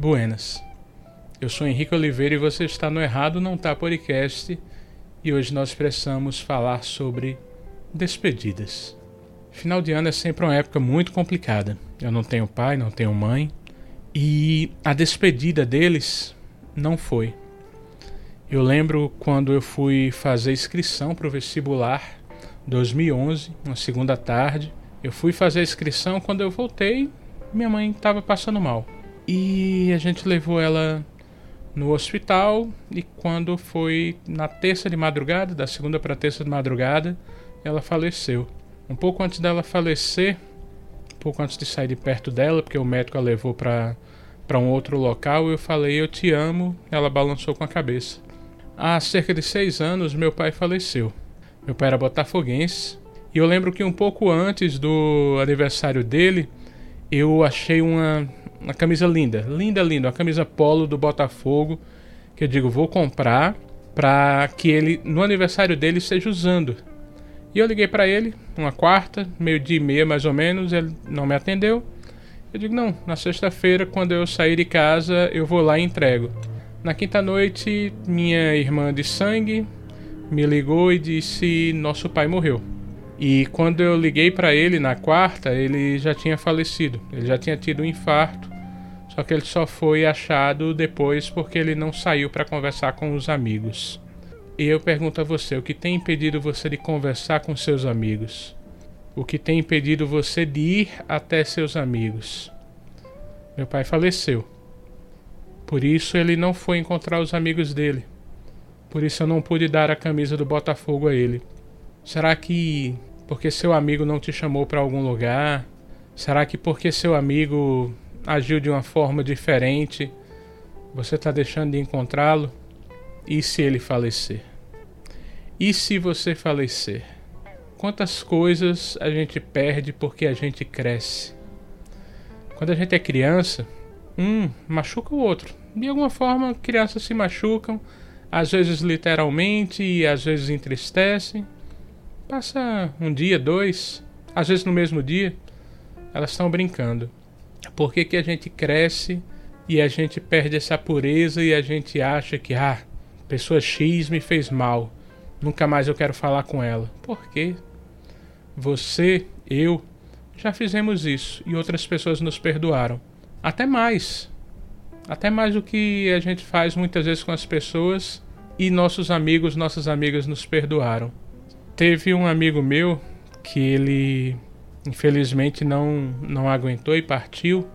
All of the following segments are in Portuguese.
Buenas. Eu sou Henrique Oliveira e você está no Errado Não Tá Podcast e hoje nós precisamos falar sobre despedidas. Final de ano é sempre uma época muito complicada. Eu não tenho pai, não tenho mãe e a despedida deles não foi. Eu lembro quando eu fui fazer inscrição para o vestibular 2011, uma segunda tarde. Eu fui fazer a inscrição, quando eu voltei, minha mãe estava passando mal. E a gente levou ela no hospital e quando foi na terça de madrugada, da segunda para terça de madrugada, ela faleceu. Um pouco antes dela falecer, um pouco antes de sair de perto dela, porque o médico a levou para para um outro local, eu falei eu te amo. Ela balançou com a cabeça. Há cerca de seis anos meu pai faleceu. Meu pai era botafoguense e eu lembro que um pouco antes do aniversário dele eu achei uma uma camisa linda, linda, linda, uma camisa polo do Botafogo que eu digo vou comprar para que ele no aniversário dele esteja usando. E eu liguei para ele uma quarta, meio dia e meia mais ou menos, ele não me atendeu. Eu digo não, na sexta-feira quando eu sair de casa eu vou lá e entrego. Na quinta noite minha irmã de sangue me ligou e disse nosso pai morreu. E quando eu liguei para ele na quarta, ele já tinha falecido. Ele já tinha tido um infarto. Só que ele só foi achado depois porque ele não saiu para conversar com os amigos. E eu pergunto a você: o que tem impedido você de conversar com seus amigos? O que tem impedido você de ir até seus amigos? Meu pai faleceu. Por isso ele não foi encontrar os amigos dele. Por isso eu não pude dar a camisa do Botafogo a ele. Será que porque seu amigo não te chamou para algum lugar? Será que porque seu amigo agiu de uma forma diferente, você está deixando de encontrá-lo? E se ele falecer? E se você falecer? Quantas coisas a gente perde porque a gente cresce? Quando a gente é criança, um machuca o outro. De alguma forma, crianças se machucam, às vezes literalmente e às vezes entristecem. Passa um dia, dois, às vezes no mesmo dia, elas estão brincando. Por que, que a gente cresce e a gente perde essa pureza e a gente acha que, ah, pessoa X me fez mal, nunca mais eu quero falar com ela? Por quê? Você, eu, já fizemos isso e outras pessoas nos perdoaram. Até mais. Até mais do que a gente faz muitas vezes com as pessoas e nossos amigos, nossas amigas nos perdoaram. Teve um amigo meu que ele infelizmente não, não aguentou e partiu.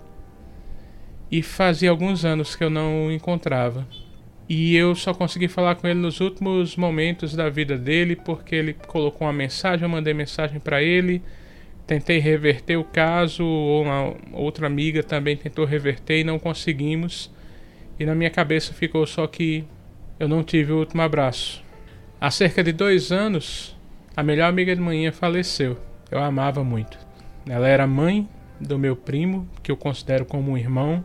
E fazia alguns anos que eu não o encontrava. E eu só consegui falar com ele nos últimos momentos da vida dele, porque ele colocou uma mensagem, eu mandei mensagem para ele, tentei reverter o caso, uma outra amiga também tentou reverter e não conseguimos. E na minha cabeça ficou só que eu não tive o último abraço. Há cerca de dois anos, a melhor amiga de manhã faleceu. Eu amava muito. Ela era mãe do meu primo, que eu considero como um irmão,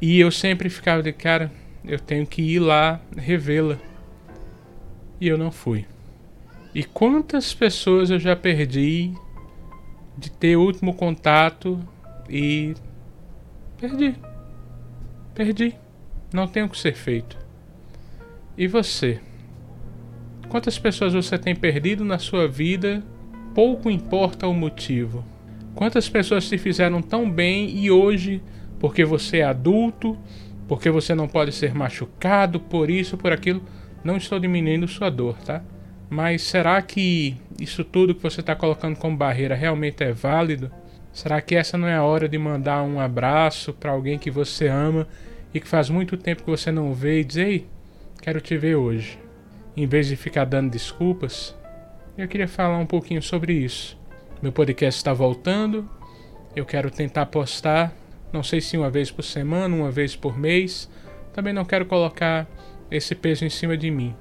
e eu sempre ficava de cara, eu tenho que ir lá revê-la. E eu não fui. E quantas pessoas eu já perdi de ter último contato e perdi. Perdi. Não tem o que ser feito. E você? Quantas pessoas você tem perdido na sua vida, pouco importa o motivo. Quantas pessoas te fizeram tão bem e hoje, porque você é adulto, porque você não pode ser machucado por isso, por aquilo, não estou diminuindo sua dor, tá? Mas será que isso tudo que você está colocando como barreira realmente é válido? Será que essa não é a hora de mandar um abraço para alguém que você ama e que faz muito tempo que você não vê e dizer: Ei, quero te ver hoje? em vez de ficar dando desculpas, eu queria falar um pouquinho sobre isso. Meu podcast está voltando, eu quero tentar postar, não sei se uma vez por semana, uma vez por mês. Também não quero colocar esse peso em cima de mim,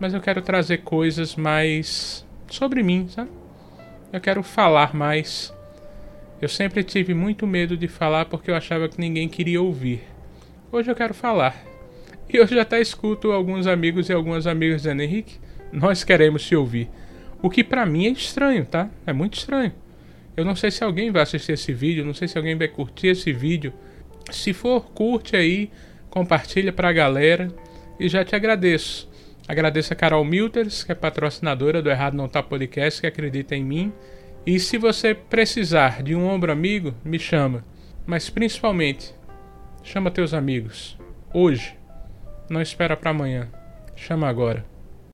mas eu quero trazer coisas mais sobre mim, sabe? Eu quero falar mais. Eu sempre tive muito medo de falar porque eu achava que ninguém queria ouvir. Hoje eu quero falar. E eu já até escuto alguns amigos e algumas amigas dizendo, Henrique, nós queremos te ouvir. O que para mim é estranho, tá? É muito estranho. Eu não sei se alguém vai assistir esse vídeo, não sei se alguém vai curtir esse vídeo Se for, curte aí, compartilha para a galera e já te agradeço. Agradeço a Carol Milters, que é patrocinadora do Errado Não Tá Podcast, que acredita em mim. E se você precisar de um ombro amigo, me chama. Mas principalmente, chama teus amigos. Hoje. Não espera para amanhã. Chama agora.